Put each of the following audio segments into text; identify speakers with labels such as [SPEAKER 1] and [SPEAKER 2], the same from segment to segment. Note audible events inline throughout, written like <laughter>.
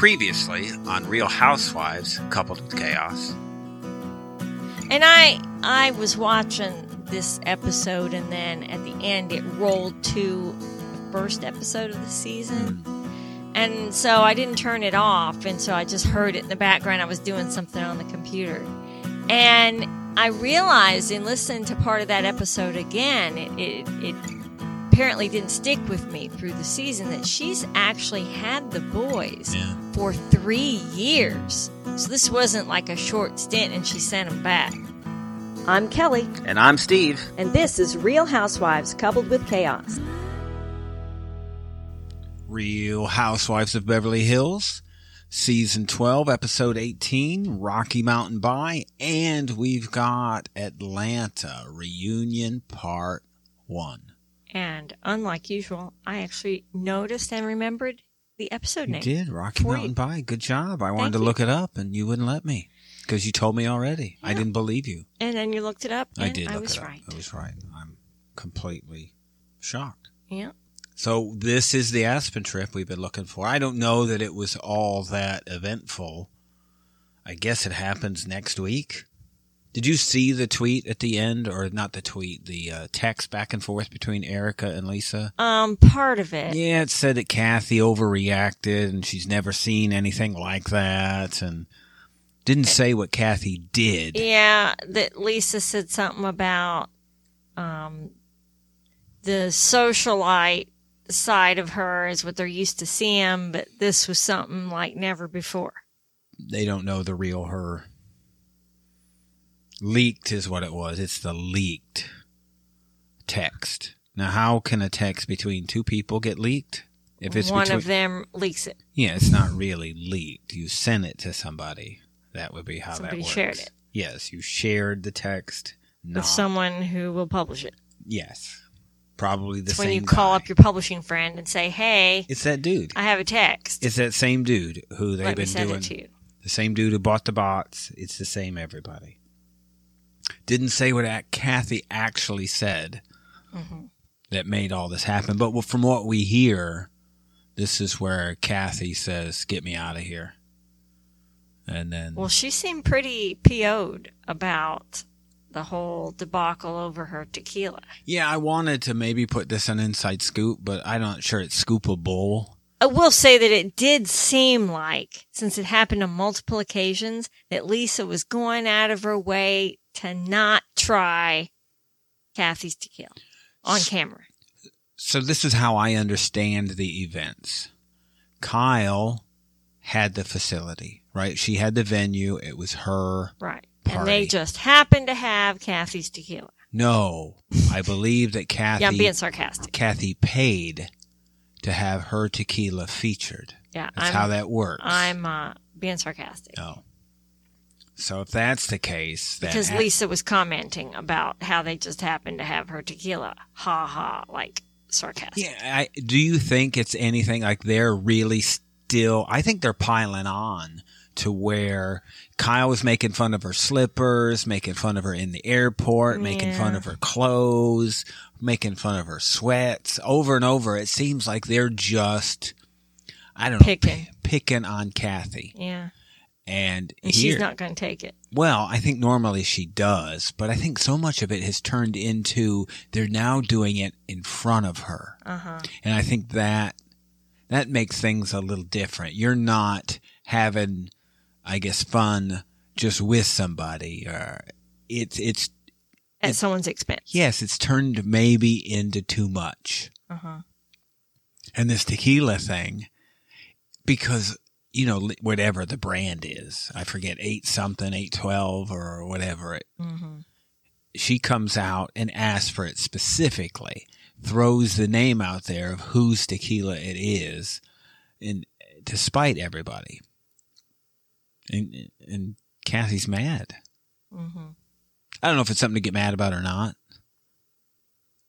[SPEAKER 1] Previously on Real Housewives Coupled with Chaos.
[SPEAKER 2] And I I was watching this episode and then at the end it rolled to the first episode of the season. Hmm. And so I didn't turn it off and so I just heard it in the background. I was doing something on the computer. And I realized in listening to part of that episode again, it, it, it apparently didn't stick with me through the season that she's actually had the boys
[SPEAKER 1] Yeah.
[SPEAKER 2] for three years. So this wasn't like a short stint and she sent them back.
[SPEAKER 3] I'm Kelly,
[SPEAKER 1] And I'm Steve.
[SPEAKER 3] and this is Real Housewives Coupled with Chaos.
[SPEAKER 1] Real Housewives of Beverly Hills, Season 12, Episode 18, Rocky Mountain By, and we've got Atlanta Reunion Part 1.
[SPEAKER 2] And unlike usual, I actually noticed and remembered the episode name.
[SPEAKER 1] You
[SPEAKER 2] name.
[SPEAKER 1] did, Rocky
[SPEAKER 2] For
[SPEAKER 1] Mountain
[SPEAKER 2] you.
[SPEAKER 1] By. Good job. I wanted
[SPEAKER 2] Thank
[SPEAKER 1] to
[SPEAKER 2] you.
[SPEAKER 1] look it up, and you wouldn't let me because you told me already. I didn't believe you.
[SPEAKER 2] And then you looked it up.
[SPEAKER 1] I did
[SPEAKER 2] I
[SPEAKER 1] look
[SPEAKER 2] was right.
[SPEAKER 1] I was right. I'm completely shocked.
[SPEAKER 2] Yeah.
[SPEAKER 1] So this is the Aspen trip we've been looking for. I don't know that it was all that eventful. I guess it happens next week. Did you see the tweet at the end, or not the tweet, the uh, text back and forth between Erika and Lisa?
[SPEAKER 2] Um, part of it.
[SPEAKER 1] Yeah, it said that Kathy overreacted and she's never seen anything like that, and didn't say what Kathy did.
[SPEAKER 2] Yeah, that Lisa said something about um, the socialite side of her is what they're used to seeing, but this was something like never before.
[SPEAKER 1] They don't know the real her. Leaked is what it was. It's the leaked text. Now, how can a text between two people get leaked? If it's
[SPEAKER 2] One
[SPEAKER 1] between,
[SPEAKER 2] of them leaks it.
[SPEAKER 1] yeah, it's not really leaked. You sent it to somebody. That would be how
[SPEAKER 2] Somebody
[SPEAKER 1] that works.
[SPEAKER 2] shared it.
[SPEAKER 1] Yes, you shared the text. Not,
[SPEAKER 2] with someone who will publish it.
[SPEAKER 1] yes, probably the
[SPEAKER 2] It's
[SPEAKER 1] same.
[SPEAKER 2] when you call up your publishing friend and say, "Hey,
[SPEAKER 1] It's that dude.
[SPEAKER 2] I have a text.
[SPEAKER 1] It's that same dude who they've
[SPEAKER 2] Let
[SPEAKER 1] been doing.
[SPEAKER 2] it to you."
[SPEAKER 1] The same dude who bought the bots. It's the same everybody. Didn't say what Kathy actually said
[SPEAKER 2] hmm
[SPEAKER 1] that made all this happen. But from what we hear, this is where Kathy says, "Get me out of here." And then,
[SPEAKER 2] Well, she seemed pretty PO'd about the whole debacle over her tequila.
[SPEAKER 1] yeah, I wanted to maybe put this on Inside Scoop, but I'm not sure it's scoopable.
[SPEAKER 2] I will say that it did seem like, since it happened on multiple occasions, that Lisa was going out of her way to not try Kathy's tequila on camera.
[SPEAKER 1] So this is how I understand the events. Kyle had the facility, right? She had the venue. It was her
[SPEAKER 2] Right.
[SPEAKER 1] Party.
[SPEAKER 2] And they just happened to have Kathy's tequila.
[SPEAKER 1] No, I believe that Kathy
[SPEAKER 2] Yeah, I'm being sarcastic.
[SPEAKER 1] Kathy paid to have her tequila featured.
[SPEAKER 2] Yeah,
[SPEAKER 1] That's
[SPEAKER 2] I'm,
[SPEAKER 1] how that works.
[SPEAKER 2] I'm uh, being sarcastic.
[SPEAKER 1] Oh. So if that's the case, then
[SPEAKER 2] Because
[SPEAKER 1] ha-
[SPEAKER 2] Lisa was commenting about how they just happened to have her tequila. Ha ha, like sarcastic.
[SPEAKER 1] yeah, I, do you think it's anything like they're really still? I think they're piling on to where Kyle was making fun of her slippers, making fun of her in the airport, making fun of her clothes, making fun of her sweats over and over. It seems like they're just, I don't know,
[SPEAKER 2] Picking.
[SPEAKER 1] pi- picking on Kathy.
[SPEAKER 2] Yeah.
[SPEAKER 1] And,
[SPEAKER 2] And
[SPEAKER 1] here,
[SPEAKER 2] she's not going to take it.
[SPEAKER 1] well, I think normally she does, but I think so much of it has turned into they're now doing it in front of her.
[SPEAKER 2] Uh huh.
[SPEAKER 1] And I think that that makes things a little different. You're not having, I guess, fun just with somebody. Or it's it's
[SPEAKER 2] At
[SPEAKER 1] It-
[SPEAKER 2] someone's expense.
[SPEAKER 1] yes, it's turned maybe into too much.
[SPEAKER 2] Uh huh.
[SPEAKER 1] And this tequila thing, because you know whatever the brand is, I forget eight something, eight twelve or whatever it.
[SPEAKER 2] hmm
[SPEAKER 1] She comes out and asks for it specifically, throws the name out there of whose tequila it is, and to spite everybody. And and Kathy's mad.
[SPEAKER 2] hmm
[SPEAKER 1] I don't know if it's something to get mad about or not,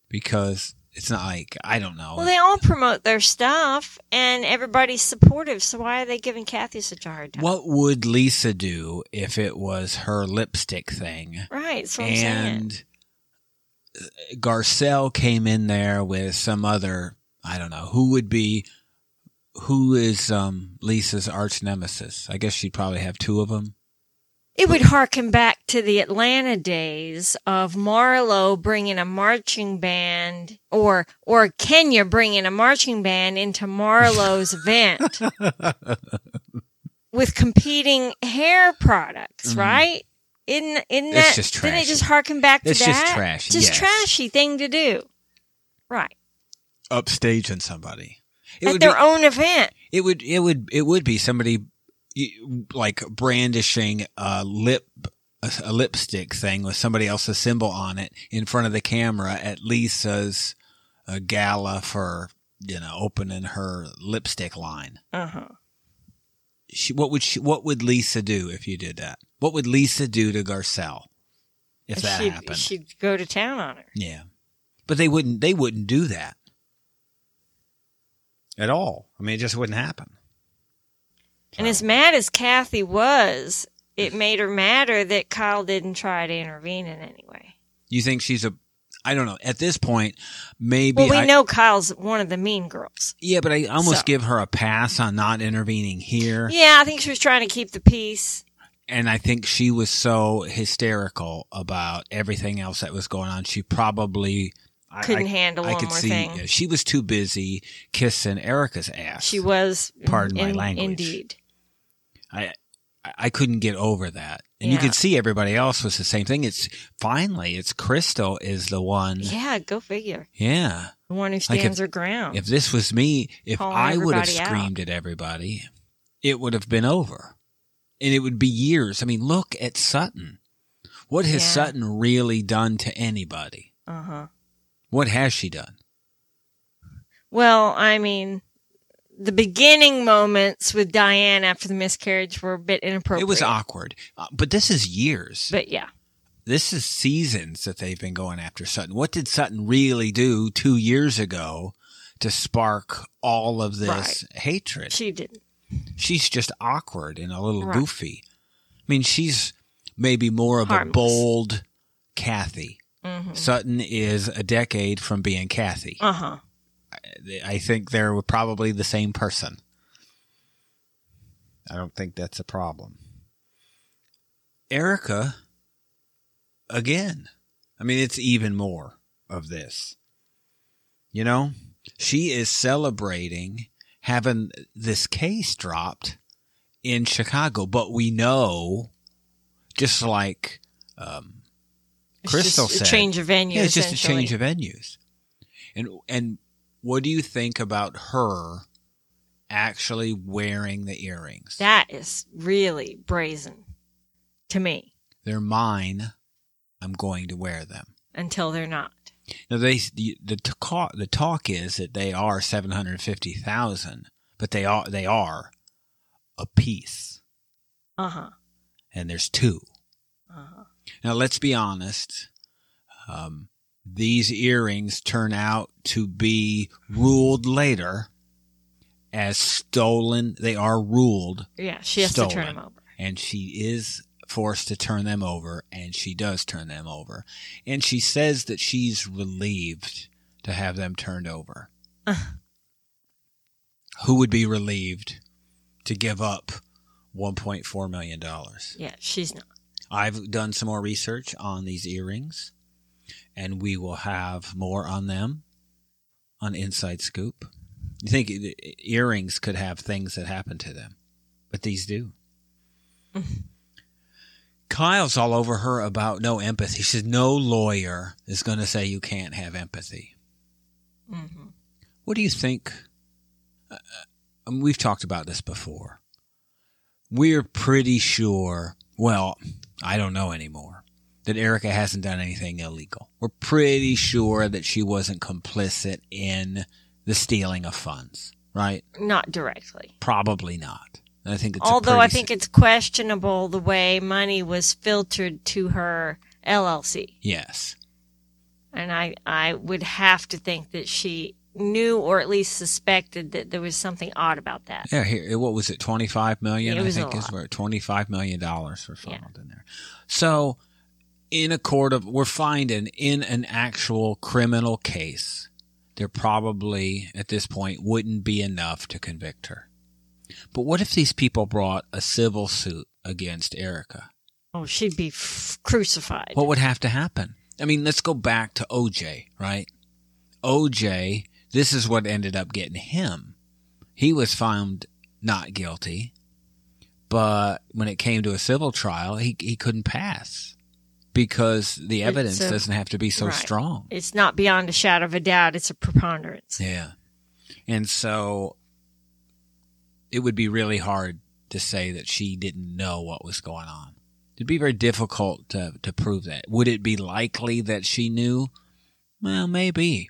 [SPEAKER 1] because it's not like I don't know.
[SPEAKER 2] Well, they all promote their stuff, and everybody's supportive. So why are they giving Kathy such a hard time?
[SPEAKER 1] what would Lisa do if it was her lipstick thing?
[SPEAKER 2] Right. So I'm saying.
[SPEAKER 1] and Garcelle came in there with some other, I don't know, who would be who is um, Lisa's arch nemesis? I guess she'd probably have two of them.
[SPEAKER 2] It would harken back to the Atlanta days of Marlo bringing a marching band or, or Kenya bringing a marching band into Marlo's event <laughs> with competing hair products, right? Isn't, isn't
[SPEAKER 1] Mm-hmm.
[SPEAKER 2] That,
[SPEAKER 1] just
[SPEAKER 2] didn't it just harken back to
[SPEAKER 1] It's
[SPEAKER 2] that?
[SPEAKER 1] just trashy,
[SPEAKER 2] Just
[SPEAKER 1] yes.
[SPEAKER 2] trashy thing to do. Right.
[SPEAKER 1] Upstaging somebody. It
[SPEAKER 2] At
[SPEAKER 1] would
[SPEAKER 2] their
[SPEAKER 1] be,
[SPEAKER 2] own event.
[SPEAKER 1] It would. It would. It would be somebody like brandishing a lip a, a lipstick thing with somebody else's symbol on it in front of the camera at Lisa's uh, gala for you know opening her lipstick line.
[SPEAKER 2] Uh huh.
[SPEAKER 1] She, what would she? What would Lisa do if you did that? What would Lisa do to Garcelle if that
[SPEAKER 2] she'd,
[SPEAKER 1] happened?
[SPEAKER 2] she'd go to town on her.
[SPEAKER 1] Yeah. But they wouldn't they wouldn't do that. At all. I mean it just wouldn't happen.
[SPEAKER 2] And as mad as Kathy was, it made her madder that Kyle didn't try to intervene in any way.
[SPEAKER 1] You think she's a I don't know. At this point, maybe
[SPEAKER 2] Well, we
[SPEAKER 1] I,
[SPEAKER 2] know Kyle's one of the mean girls.
[SPEAKER 1] Yeah, but I almost
[SPEAKER 2] So.
[SPEAKER 1] give her a pass on not intervening here.
[SPEAKER 2] Yeah, I think she was trying to keep the peace.
[SPEAKER 1] And I think she was so hysterical about everything else that was going on. She probably
[SPEAKER 2] Couldn't
[SPEAKER 1] I,
[SPEAKER 2] handle
[SPEAKER 1] I
[SPEAKER 2] one
[SPEAKER 1] could
[SPEAKER 2] more
[SPEAKER 1] see
[SPEAKER 2] thing.
[SPEAKER 1] yeah, she was too busy kissing Erika's ass.
[SPEAKER 2] She was.
[SPEAKER 1] Pardon my language.
[SPEAKER 2] Indeed.
[SPEAKER 1] I I couldn't get over that. And you
[SPEAKER 2] Yeah.
[SPEAKER 1] could see everybody else was the same thing. It's finally it's Crystal is the one.
[SPEAKER 2] Yeah, go figure.
[SPEAKER 1] Yeah.
[SPEAKER 2] The one who
[SPEAKER 1] Like if-
[SPEAKER 2] stands her ground.
[SPEAKER 1] If this was me, if
[SPEAKER 2] Calling
[SPEAKER 1] I would have
[SPEAKER 2] everybody out.
[SPEAKER 1] screamed at everybody, it would have been over. And it would be years. I mean, look at Sutton. What has
[SPEAKER 2] Yeah.
[SPEAKER 1] Sutton really done to anybody?
[SPEAKER 2] Uh huh.
[SPEAKER 1] What has she done?
[SPEAKER 2] Well, I mean, the beginning moments with Diana after the miscarriage were a bit inappropriate.
[SPEAKER 1] It was awkward. Uh, but this is years.
[SPEAKER 2] But yeah,
[SPEAKER 1] this is seasons that they've been going after Sutton. What did Sutton really do two years ago to spark all of this hatred?
[SPEAKER 2] she didn't.
[SPEAKER 1] she's just awkward and a little
[SPEAKER 2] Right.
[SPEAKER 1] goofy. I mean, she's maybe more of
[SPEAKER 2] Harmless.
[SPEAKER 1] a bold Kathy.
[SPEAKER 2] hmm
[SPEAKER 1] Sutton is a decade from being Kathy.
[SPEAKER 2] Uh huh.
[SPEAKER 1] I think they're probably the same person. I don't think that's a problem. Erika, again. I mean, it's even more of this. You know, she is celebrating having this case dropped in Chicago, but we know, just like um, Crystal
[SPEAKER 2] just
[SPEAKER 1] said,
[SPEAKER 2] a change of venue.
[SPEAKER 1] yeah, it's just a change of venues. And and what do you think about her actually wearing the earrings?
[SPEAKER 2] That is really brazen to me.
[SPEAKER 1] They're mine. I'm going to wear them.
[SPEAKER 2] Until they're not.
[SPEAKER 1] Now they the the talk, the talk is that they are seven hundred fifty thousand, but they are they are a piece,
[SPEAKER 2] Uh huh.
[SPEAKER 1] and there's two.
[SPEAKER 2] Uh huh.
[SPEAKER 1] Now let's be honest. Um, these earrings turn out to be ruled later as stolen. They are ruled,
[SPEAKER 2] Yeah, she has
[SPEAKER 1] Stolen.
[SPEAKER 2] to turn them over.
[SPEAKER 1] and she is forced to turn them over, and she does turn them over. And she says that she's relieved to have them turned over. Uh-huh. Who would be relieved to give up $1.4 million?
[SPEAKER 2] Yeah, she's not.
[SPEAKER 1] I've done some more research on these earrings, and we will have more on them on Inside Scoop. You think earrings could have things that happen to them, but these do. <laughs> Kyle's all over her about no empathy. She says no lawyer is going to say you can't have empathy.
[SPEAKER 2] hmm
[SPEAKER 1] What do you think? Uh, mean, we've talked about this before. We're pretty sure, well, I don't know anymore, that Erika hasn't done anything illegal. We're pretty sure that she wasn't complicit in the stealing of funds, right?
[SPEAKER 2] Not directly.
[SPEAKER 1] Probably not. I think it's
[SPEAKER 2] Although I think it's questionable the way money was filtered to her LLC.
[SPEAKER 1] yes.
[SPEAKER 2] And I, I would have to think that she knew or at least suspected that there was something odd about that.
[SPEAKER 1] Yeah, here, what was it? Twenty five million.
[SPEAKER 2] It
[SPEAKER 1] I think is where twenty five million dollars were
[SPEAKER 2] Yeah.
[SPEAKER 1] in there. So, in a court of, we're finding in an actual criminal case there probably at this point wouldn't be enough to convict her. But what if these people brought a civil suit against Erika?
[SPEAKER 2] Oh, she'd be f- crucified.
[SPEAKER 1] What would have to happen? I mean, let's go back to OJ, right? OJ, this is what ended up getting him. He was found not guilty, but when it came to a civil trial, he, he couldn't pass because the evidence
[SPEAKER 2] a-
[SPEAKER 1] doesn't have to be so
[SPEAKER 2] right.
[SPEAKER 1] strong.
[SPEAKER 2] It's not beyond a shadow of a doubt. It's a preponderance.
[SPEAKER 1] Yeah. And so it would be really hard to say that she didn't know what was going on. It'd be very difficult to, to prove that. Would it be likely that she knew? Well, maybe.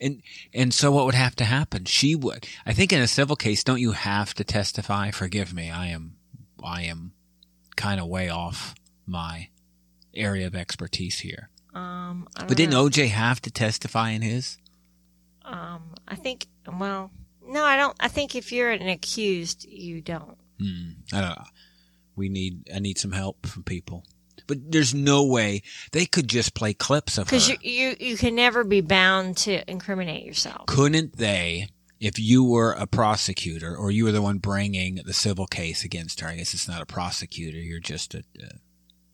[SPEAKER 1] And and so what would have to happen? She would. I think in a civil case, don't you have to testify? Forgive me. I am I am kind of way off my area of expertise here.
[SPEAKER 2] Um,
[SPEAKER 1] But didn't
[SPEAKER 2] know.
[SPEAKER 1] OJ have to testify in his?
[SPEAKER 2] Um, I think. Well, no, I don't. I think if you're an accused, you don't.
[SPEAKER 1] Hmm. I don't. We need. I need some help from people. But there's no way they could just play clips of her.
[SPEAKER 2] Because you, you you can never be bound to incriminate yourself.
[SPEAKER 1] Couldn't they, if you were a prosecutor or you were the one bringing the civil case against her? I guess it's not a prosecutor. You're just a.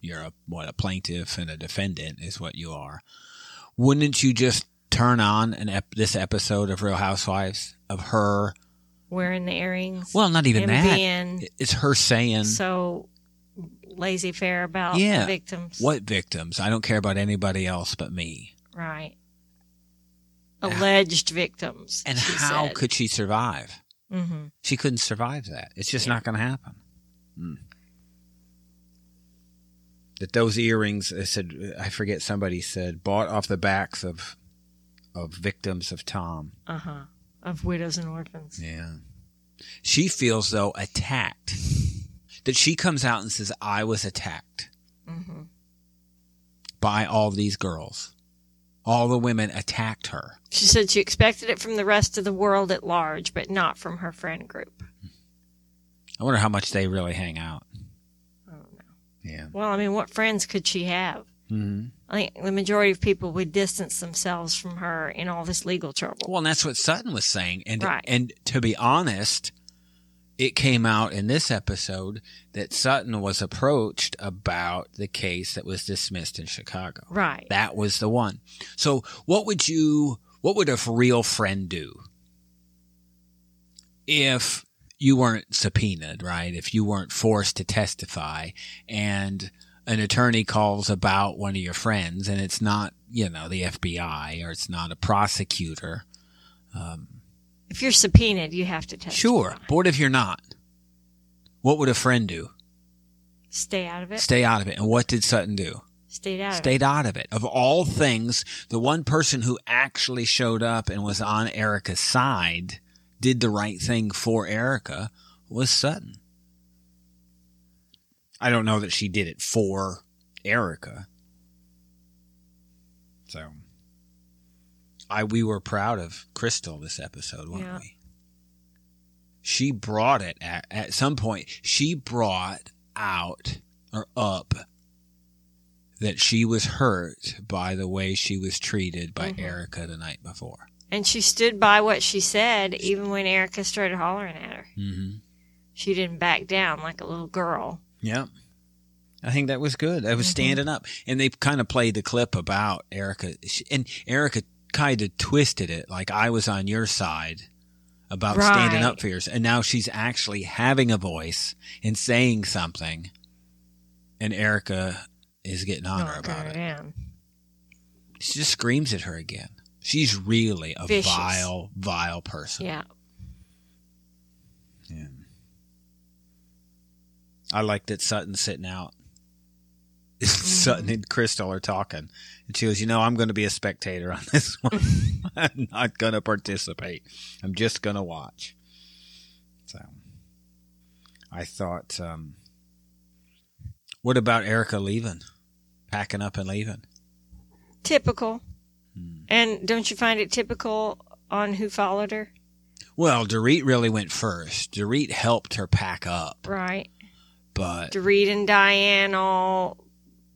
[SPEAKER 1] You're a what a plaintiff and a defendant is what you are. Wouldn't you just turn on an ep- this episode of Real Housewives of her?
[SPEAKER 2] Wearing the earrings.
[SPEAKER 1] Well, not even that. It's her saying.
[SPEAKER 2] so lazy fair about
[SPEAKER 1] Yeah.
[SPEAKER 2] the victims.
[SPEAKER 1] What victims? I don't care about anybody else but me.
[SPEAKER 2] Right. Alleged victims.
[SPEAKER 1] And how
[SPEAKER 2] said.
[SPEAKER 1] could she survive?
[SPEAKER 2] hmm
[SPEAKER 1] She couldn't survive that. It's just
[SPEAKER 2] Yeah.
[SPEAKER 1] not going to happen. Hmm. That those earrings, I said, I forget somebody said, bought off the backs of of victims of Tom.
[SPEAKER 2] Uh huh. Of widows and orphans.
[SPEAKER 1] Yeah. She feels though attacked. That she comes out and says, "I was attacked
[SPEAKER 2] hmm
[SPEAKER 1] by all these girls. All the women attacked her."
[SPEAKER 2] She said she expected it from the rest of the world at large, but not from her friend group.
[SPEAKER 1] I wonder how much they really hang out.
[SPEAKER 2] I don't know.
[SPEAKER 1] Yeah.
[SPEAKER 2] Well, I mean, what friends could she have?
[SPEAKER 1] hmm
[SPEAKER 2] I think the majority of people would distance themselves from her in all this legal trouble.
[SPEAKER 1] Well, and that's what Sutton was saying. And
[SPEAKER 2] Right.
[SPEAKER 1] and to be honest, it came out in this episode that Sutton was approached about the case that was dismissed in Chicago.
[SPEAKER 2] Right.
[SPEAKER 1] That was the one. So, what would you what would a real friend do if you weren't subpoenaed, right? If you weren't forced to testify and an attorney calls about one of your friends and it's not, you know, the FBI or it's not a prosecutor.
[SPEAKER 2] Um, if you're subpoenaed, you have to testify.
[SPEAKER 1] Sure. But what if you're not? What would a friend do?
[SPEAKER 2] Stay out of it.
[SPEAKER 1] Stay out of it. And what did Sutton do?
[SPEAKER 2] Stayed out of it.
[SPEAKER 1] Stayed out of it. Of all things, the one person who actually showed up and was on Erika's side, did the right thing for Erika, was Sutton. I don't know that she did it for Erika. So, I we were proud of Crystal this episode, weren't
[SPEAKER 2] Yeah.
[SPEAKER 1] we? She brought it at, at some point. She brought out or up that she was hurt by the way she was treated by
[SPEAKER 2] Mhm.
[SPEAKER 1] Erika the night before.
[SPEAKER 2] And she stood by what she said, even when Erika started hollering at her.
[SPEAKER 1] Mm-hmm.
[SPEAKER 2] She didn't back down like a little girl.
[SPEAKER 1] Yep. I think that was good. I was
[SPEAKER 2] Mhm.
[SPEAKER 1] standing up, and they kind of played the clip about Erika, and Erika kind of twisted it like I was on your side about standing up for yours, and now she's actually having a voice and saying something, and Erika is getting on her about it.
[SPEAKER 2] down.
[SPEAKER 1] She just screams at her again. She's really a
[SPEAKER 2] Vicious.
[SPEAKER 1] vile, vile person.
[SPEAKER 2] Yeah.
[SPEAKER 1] Yeah. I like that Sutton's sitting out. <laughs> Sutton and Crystal are talking. And she goes, You know, I'm going to be a spectator on <laughs> this one. I'm not going to participate. I'm just going to watch. So I thought, um, what about Erika leaving? Packing up and leaving?
[SPEAKER 2] Typical.
[SPEAKER 1] Hmm.
[SPEAKER 2] And don't you find it typical on who followed her?
[SPEAKER 1] Well, Dorit really went first. Dorit helped her pack up,
[SPEAKER 2] Right.
[SPEAKER 1] but
[SPEAKER 2] Dorit and Diana all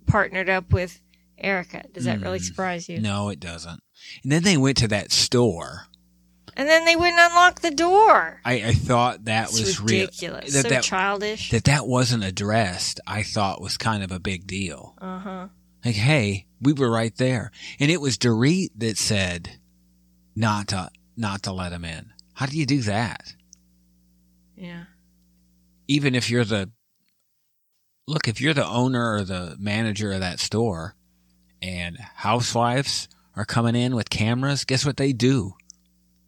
[SPEAKER 2] partnered up with Erika. Does that really
[SPEAKER 1] Mm.
[SPEAKER 2] surprise you?
[SPEAKER 1] No, it doesn't. And then they went to that store.
[SPEAKER 2] And then they wouldn't unlock the door.
[SPEAKER 1] I, I thought that
[SPEAKER 2] It's
[SPEAKER 1] was real.
[SPEAKER 2] ridiculous.
[SPEAKER 1] That,
[SPEAKER 2] so
[SPEAKER 1] that,
[SPEAKER 2] childish.
[SPEAKER 1] that that wasn't addressed, I thought was kind of a big deal.
[SPEAKER 2] Uh huh.
[SPEAKER 1] Like, hey, we were right there. And it was Dorit that said not to not to let him in. How do you do that?
[SPEAKER 2] Yeah.
[SPEAKER 1] Even if you're the look, if you're the owner or the manager of that store and housewives are coming in with cameras, guess what they do?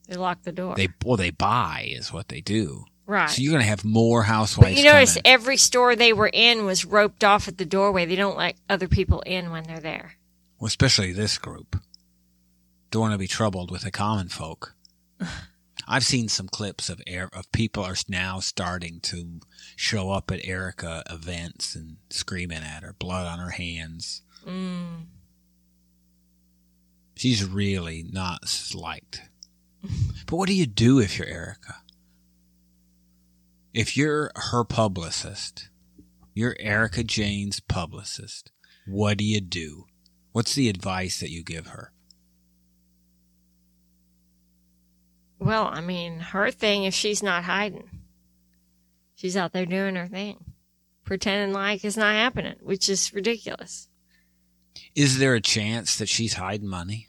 [SPEAKER 2] They lock the door.
[SPEAKER 1] They well they buy is what they do.
[SPEAKER 2] Right.
[SPEAKER 1] So you're gonna have more housewives.
[SPEAKER 2] But you notice
[SPEAKER 1] coming.
[SPEAKER 2] every store they were in was roped off at the doorway. They don't let other people in when they're there.
[SPEAKER 1] well, especially this group. Don't want to be troubled with the common folk. <sighs> I've seen some clips of air of people are now starting to show up at Erika events and screaming at her, blood on her hands.
[SPEAKER 2] Mm.
[SPEAKER 1] She's really not liked. <laughs> but what do you do if you're Erika? If you're her publicist, you're Erika Jayne's publicist, what do you do? What's the advice that you give her?
[SPEAKER 2] Well, I mean, her thing is she's not hiding. She's out there doing her thing, pretending like it's not happening, which is ridiculous.
[SPEAKER 1] Is there a chance that she's hiding money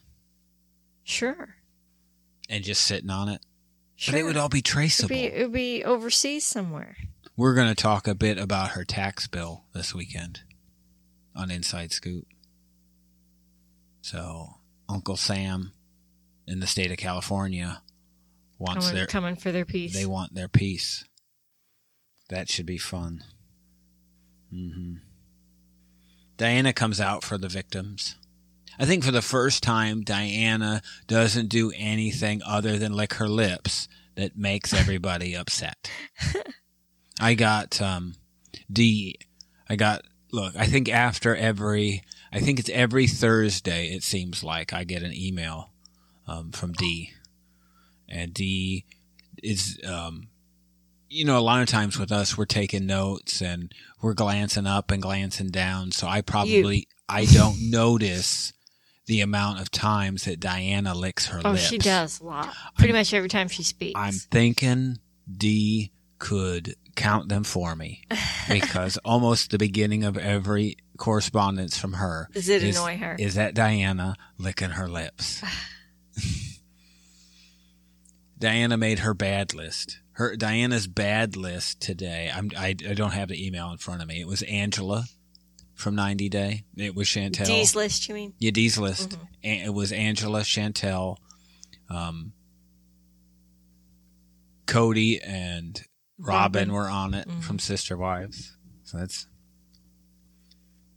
[SPEAKER 2] Sure.
[SPEAKER 1] and just sitting on it?
[SPEAKER 2] Sure.
[SPEAKER 1] But it would all be traceable.
[SPEAKER 2] be, it'd be overseas somewhere.
[SPEAKER 1] We're going to talk a bit about her tax bill this weekend on Inside Scoop. So, Uncle Sam in the state of California wants
[SPEAKER 2] Coming,
[SPEAKER 1] their
[SPEAKER 2] coming for their piece.
[SPEAKER 1] they want their piece. That should be fun. hmm Diana comes out for the victims. I think for the first time, Diana doesn't do anything other than lick her lips that makes <laughs> everybody upset. I got um, D. I got look. I think after every, I think it's every Thursday. It seems like I get an email um, from D, and D is um, you know, a lot of times with us, we're taking notes and we're glancing up and glancing down. So I probably, I don't <laughs> notice the amount of times that Diana licks her
[SPEAKER 2] oh,
[SPEAKER 1] lips.
[SPEAKER 2] she does a lot. Pretty much every time she speaks.
[SPEAKER 1] I'm thinking D could count them for me <laughs> because almost the beginning of every correspondence from her
[SPEAKER 2] Does it
[SPEAKER 1] is,
[SPEAKER 2] annoy her?
[SPEAKER 1] is that Diana licking her lips. <sighs> Diana made her bad list. Her Diana's bad list today. I'm, I I don't have the email in front of me. It was Angela from 90 Day. It was Chantel.
[SPEAKER 2] D's list, you mean?
[SPEAKER 1] Yeah, D's list.
[SPEAKER 2] Mhm.
[SPEAKER 1] And it was Angela, Chantel, um, Kody, and Robyn,
[SPEAKER 2] Robyn.
[SPEAKER 1] were on it
[SPEAKER 2] Mhm.
[SPEAKER 1] from Sister Wives. So that's.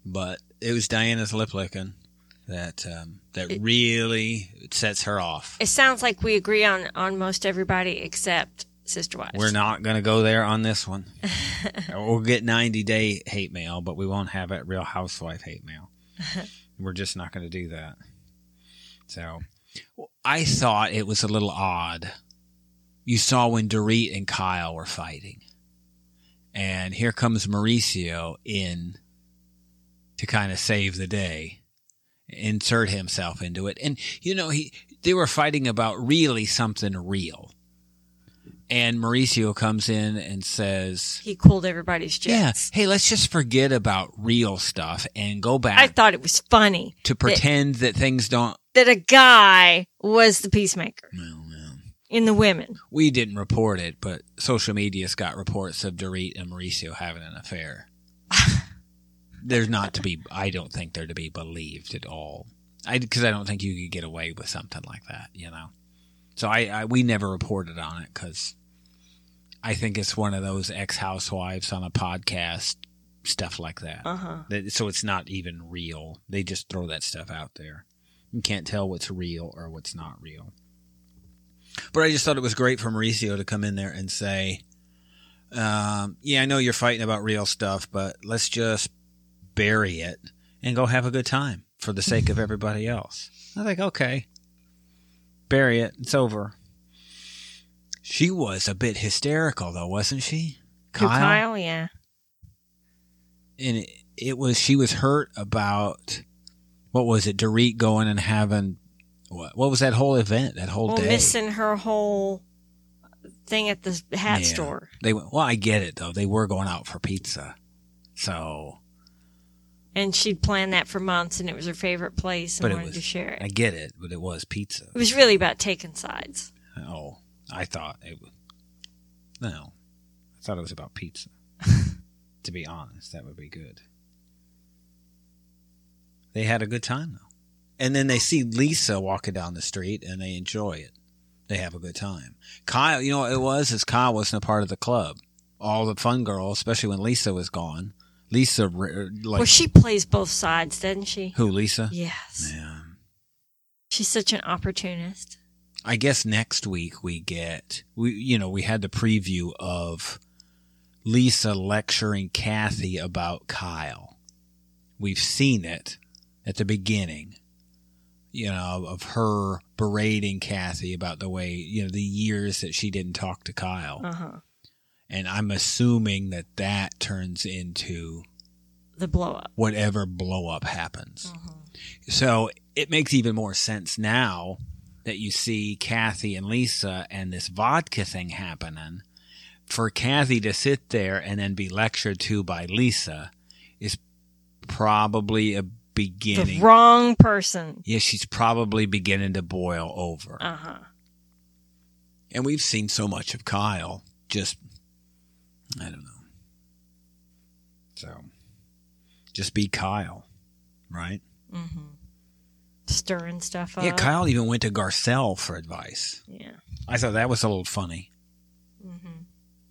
[SPEAKER 1] But it was Diana's lip licking that um, that
[SPEAKER 2] It-
[SPEAKER 1] really sets her off.
[SPEAKER 2] It sounds like we agree on, on most everybody except Sister Wives.
[SPEAKER 1] We're not going to go there on this one. <laughs> we'll get 90 day hate mail, but we won't have it real housewife hate mail. <laughs> We're just not going to do that. So I thought it was a little odd. You saw when Dorit and Kyle were fighting. And here comes Mauricio in to kind of save the day, insert himself into it. And, you know, he, they were fighting about really something real. And Mauricio comes in and says,
[SPEAKER 2] He cooled everybody's jets.
[SPEAKER 1] Yeah, hey, let's just forget about real stuff and go back
[SPEAKER 2] I thought it was funny
[SPEAKER 1] to pretend that things don't.
[SPEAKER 2] that a guy was the peacemaker
[SPEAKER 1] Well, well,
[SPEAKER 2] in the women.
[SPEAKER 1] we didn't report it, but social media's got reports of Dorit and Mauricio having an affair. <laughs> There's not to be. I don't think they're to be believed at all. I because I don't think you could get away with something like that. You know. So I, I we never reported on it because I think it's one of those ex housewives on a podcast stuff like that.
[SPEAKER 2] Uh huh.
[SPEAKER 1] So it's not even real. They just throw that stuff out there. You can't tell what's real or what's not real. But I just thought it was great for Mauricio to come in there and say, um, "Yeah, I know you're fighting about real stuff, but let's just bury it and go have a good time for the sake of <laughs> everybody else." I think, okay, bury it. It's over. She was a bit hysterical, though, wasn't she?
[SPEAKER 2] Who, Kyle? Yeah.
[SPEAKER 1] and it, it was she was hurt about what was it Dorit going and having What? What was that whole event? That whole
[SPEAKER 2] Well,
[SPEAKER 1] day?
[SPEAKER 2] missing her whole thing at the hat
[SPEAKER 1] Yeah.
[SPEAKER 2] store.
[SPEAKER 1] They went- well, I get it though. They were going out for pizza, so
[SPEAKER 2] And she'd planned that for months, and it was her favorite place, and
[SPEAKER 1] but it
[SPEAKER 2] wanted
[SPEAKER 1] was.
[SPEAKER 2] to share it.
[SPEAKER 1] I get it, but it was pizza.
[SPEAKER 2] it was really about taking sides.
[SPEAKER 1] Oh, I thought it was. No, I thought it was about pizza. <laughs> to be honest, that would be good. They had a good time though, and then they see Lisa walking down the street, and they enjoy it. They have a good time. Kyle, you know what it was? Is Kyle wasn't a part of the club. All the fun girls, especially when Lisa was gone. Lisa, uh, like
[SPEAKER 2] well, she plays both sides, doesn't she?
[SPEAKER 1] who? Lisa.
[SPEAKER 2] Yes.
[SPEAKER 1] Yeah.
[SPEAKER 2] She's such an opportunist.
[SPEAKER 1] I guess next week we get we you know we had the preview of Lisa lecturing Kathy about Kyle. We've seen it at the beginning, you know, of her berating Kathy about the way you know the years that she didn't talk to Kyle,
[SPEAKER 2] Uh huh.
[SPEAKER 1] and I'm assuming that that turns into
[SPEAKER 2] The blow up.
[SPEAKER 1] whatever blow up happens. So it makes even more sense now that you see Kathy and Lisa and this vodka thing happening. For Kathy to sit there and then be lectured to by Lisa is probably a beginning.
[SPEAKER 2] The wrong person.
[SPEAKER 1] yeah, she's probably beginning to boil over.
[SPEAKER 2] Uh huh.
[SPEAKER 1] And we've seen so much of Kyle. Just, I don't know. So, just be Kyle, right?
[SPEAKER 2] Stirring stuff up.
[SPEAKER 1] Yeah, Kyle even went to Garcelle for advice.
[SPEAKER 2] Yeah.
[SPEAKER 1] I thought that was a little funny. Mm-hmm.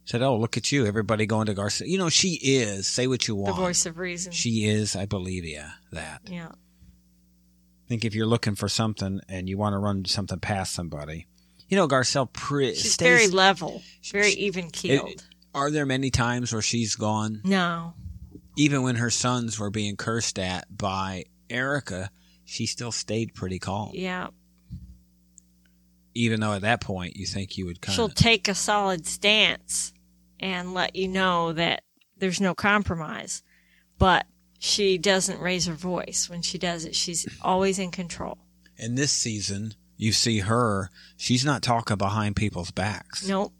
[SPEAKER 1] Said, "Oh, look at you! Everybody going to Garcelle. You know, she is. Say what you want.
[SPEAKER 2] The voice of reason.
[SPEAKER 1] She is. I believe you. That.
[SPEAKER 2] yeah.
[SPEAKER 1] I think if you're looking for something and you want to run something past somebody, you know, Garcelle. Pre-
[SPEAKER 2] She's
[SPEAKER 1] stays-
[SPEAKER 2] very level, very even keeled.
[SPEAKER 1] Are there many times where she's gone?
[SPEAKER 2] no.
[SPEAKER 1] Even when her sons were being cursed at by Erika, she still stayed pretty calm.
[SPEAKER 2] Yeah.
[SPEAKER 1] Even though at that point you think you would kind
[SPEAKER 2] She'll take a solid stance and let you know that there's no compromise. But she doesn't raise her voice. When she does it, she's always in control.
[SPEAKER 1] In this season, you see her. She's not talking behind people's backs.
[SPEAKER 2] Nope.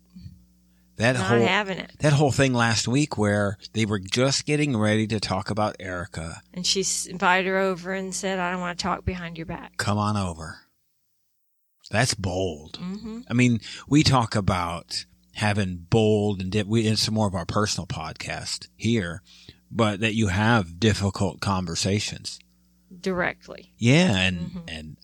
[SPEAKER 1] That
[SPEAKER 2] not
[SPEAKER 1] whole
[SPEAKER 2] having it.
[SPEAKER 1] that whole thing last week where they were just getting ready to talk about Erika.
[SPEAKER 2] And she invited her over and said, I don't want to talk behind your back.
[SPEAKER 1] Come on over. That's bold.
[SPEAKER 2] hmm
[SPEAKER 1] I mean, we talk about having bold and di- we it's more of our personal podcast here, but that you have difficult conversations.
[SPEAKER 2] Directly.
[SPEAKER 1] Yeah, and
[SPEAKER 2] Mhm.
[SPEAKER 1] and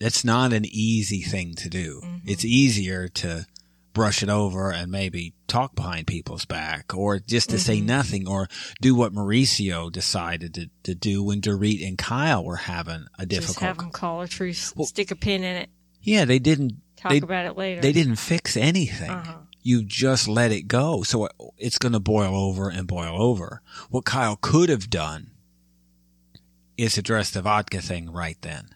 [SPEAKER 1] that's not an easy thing to do.
[SPEAKER 2] Mhm.
[SPEAKER 1] It's easier to brush it over and maybe talk behind people's back or just to say
[SPEAKER 2] Mhm.
[SPEAKER 1] nothing or do what Mauricio decided to, to do when Dorit and Kyle were having a difficult.
[SPEAKER 2] Just have them call a truce,
[SPEAKER 1] Well-
[SPEAKER 2] stick a pin in it,
[SPEAKER 1] Yeah, they didn't
[SPEAKER 2] talk
[SPEAKER 1] they,
[SPEAKER 2] about it later.
[SPEAKER 1] they didn't fix anything.
[SPEAKER 2] Uh-huh.
[SPEAKER 1] You just let it go. So it's going to boil over and boil over. What Kyle could have done is address the vodka thing right then.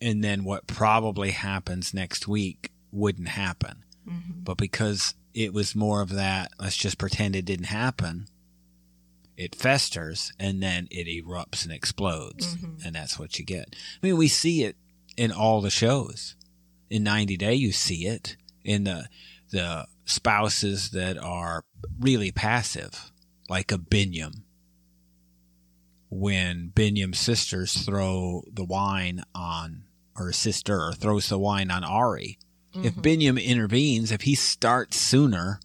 [SPEAKER 1] And then what probably happens next week wouldn't happen.
[SPEAKER 2] Mhm.
[SPEAKER 1] But because it was more of that, let's just pretend it didn't happen, it festers and then it erupts and explodes.
[SPEAKER 2] Mhm.
[SPEAKER 1] And that's what you get. I mean, we see it in all the shows. In 90 Day, you see it in the, the spouses that are really passive, like a Biniyam. When Biniyam's sisters throw the wine on her sister or throws the wine on Ari, if
[SPEAKER 2] Mhm.
[SPEAKER 1] Biniyam intervenes, if he starts sooner,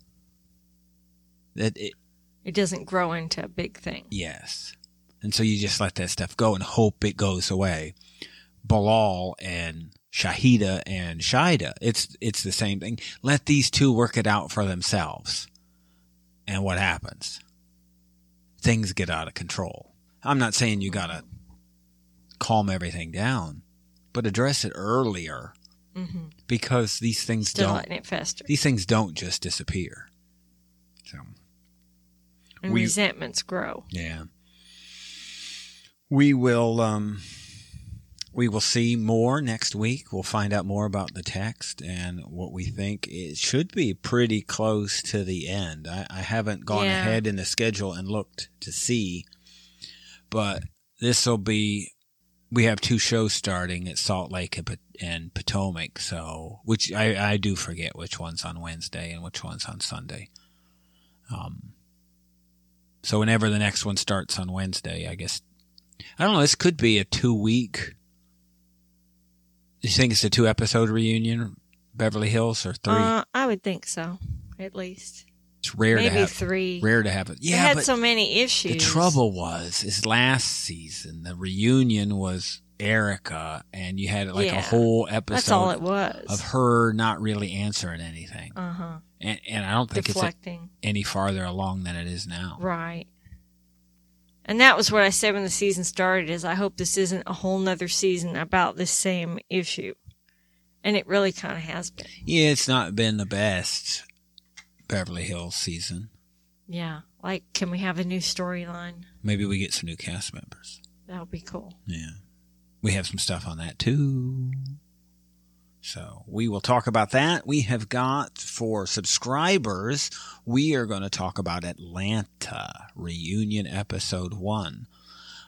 [SPEAKER 1] that it,
[SPEAKER 2] It doesn't grow into a big thing.
[SPEAKER 1] yes, and so you just let that stuff go and hope it goes away. Bilal and Shaeeda and Shida, it's it's the same thing. Let these two work it out for themselves, and what happens? Things get out of control. I'm not saying you gotta calm everything down, but address it earlier
[SPEAKER 2] hmm
[SPEAKER 1] because these things
[SPEAKER 2] Still
[SPEAKER 1] don't
[SPEAKER 2] letting it fester.
[SPEAKER 1] these things don't just disappear. So
[SPEAKER 2] And
[SPEAKER 1] we-
[SPEAKER 2] resentments grow.
[SPEAKER 1] yeah, we will um, we will see more next week. We'll find out more about the text and what we think. It should be pretty close to the end. I, I haven't gone
[SPEAKER 2] Yeah.
[SPEAKER 1] ahead in the schedule and looked to see, but this will be we have two shows starting at Salt Lake and, Potomac. So, which I, I do forget which one's on Wednesday and which one's on Sunday. Um, so whenever the next one starts on Wednesday, I guess I don't know. This could be a two week. You think it's a two episode reunion, Beverly Hills, or three?
[SPEAKER 2] Uh, I would think so, at least.
[SPEAKER 1] It's rare to have
[SPEAKER 2] three.
[SPEAKER 1] rare to have it.
[SPEAKER 2] Yeah, They
[SPEAKER 1] Yeah,
[SPEAKER 2] had so many issues.
[SPEAKER 1] the trouble was is last season the reunion was Erika, and you had like a whole episode
[SPEAKER 2] That's all it was.
[SPEAKER 1] of her not really answering anything,
[SPEAKER 2] Uh huh.
[SPEAKER 1] and and I don't think
[SPEAKER 2] Deflecting.
[SPEAKER 1] it's any farther along than it is now.
[SPEAKER 2] Right. And that was what I said when the season started is I hope this isn't a whole nother season about this same issue. And it really kind of has been.
[SPEAKER 1] Yeah, it's not been the best Beverly Hills season.
[SPEAKER 2] Yeah. Like, can we have a new storyline?
[SPEAKER 1] Maybe we get some new cast members.
[SPEAKER 2] That would be cool.
[SPEAKER 1] Yeah. We have some stuff on that too. So we will talk about that. We have got for subscribers, we are going to talk about Atlanta reunion episode one.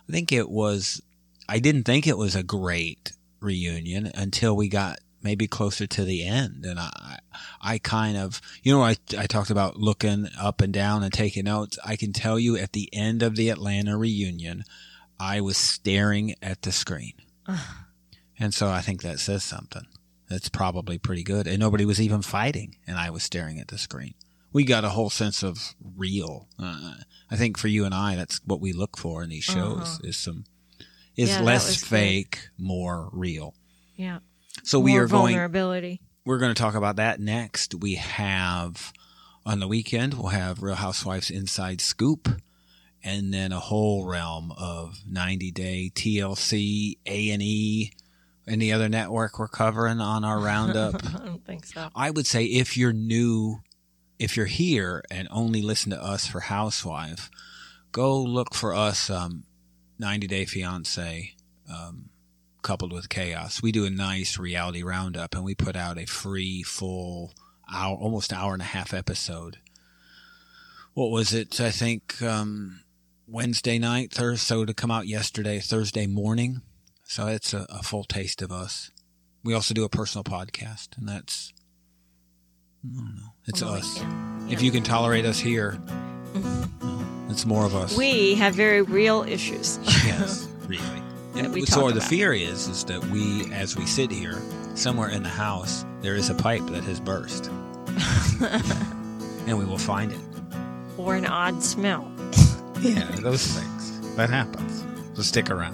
[SPEAKER 1] I think it was, I didn't think it was a great reunion until we got maybe closer to the end. And I, I kind of, you know, I, I talked about looking up and down and taking notes. I can tell you at the end of the Atlanta reunion, I was staring at the screen. and so I think that says something. That's probably pretty good. And nobody was even fighting, and I was staring at the screen. We got a whole sense of real. Uh, I think for you and I, that's what we look for in these shows
[SPEAKER 2] Uh-huh.
[SPEAKER 1] is some is
[SPEAKER 2] Yeah,
[SPEAKER 1] less
[SPEAKER 2] was good.
[SPEAKER 1] fake, more real.
[SPEAKER 2] Yeah.
[SPEAKER 1] So we are going
[SPEAKER 2] vulnerability.
[SPEAKER 1] we're going to talk about that next. We have on the weekend we'll have Real Housewives Inside Scoop, and then a whole realm of 90 Day TLC, A and E, any other network we're covering on our roundup. <laughs>
[SPEAKER 2] I don't think so.
[SPEAKER 1] I would say if you're new, if you're here and only listen to us for Housewife, go look for us. Um, 90 Day Fiance, um, coupled with Chaos. We do a nice reality roundup, and we put out a free, full hour, almost hour and a half episode. What was it? I think um, Wednesday night, Thursday, so to come out yesterday, Thursday morning. So it's a, a full taste of us. We also do a personal podcast, and that's I don't know. It's
[SPEAKER 2] the
[SPEAKER 1] us.
[SPEAKER 2] weekend.
[SPEAKER 1] If you can tolerate us here, it's more of us.
[SPEAKER 2] We have very real issues.
[SPEAKER 1] yes, <laughs> really.
[SPEAKER 2] That
[SPEAKER 1] And
[SPEAKER 2] we
[SPEAKER 1] so
[SPEAKER 2] talk
[SPEAKER 1] the
[SPEAKER 2] about.
[SPEAKER 1] fear is is that we, as we sit here, somewhere in the house, there is a pipe that has burst, <laughs> and we will find it.
[SPEAKER 2] or an odd smell. <laughs>
[SPEAKER 1] Yeah, those things that happens. So stick around.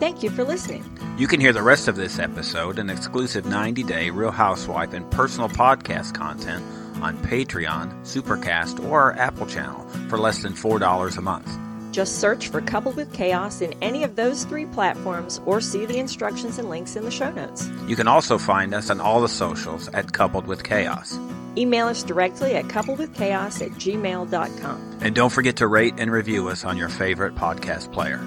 [SPEAKER 3] Thank you for listening.
[SPEAKER 1] You can hear the rest of this episode and exclusive 90 day Real Housewife and personal podcast content on Patreon, Supercast, or Apple Channel for less than $4 a month.
[SPEAKER 3] Just search for Coupled with Chaos in any of those three platforms or see the instructions and links in the show notes.
[SPEAKER 1] You can also find us on all the socials at Coupled with Chaos.
[SPEAKER 3] Email us directly at coupledwithchaos at gmail.com.
[SPEAKER 1] And don't forget to rate and review us on your favorite podcast player.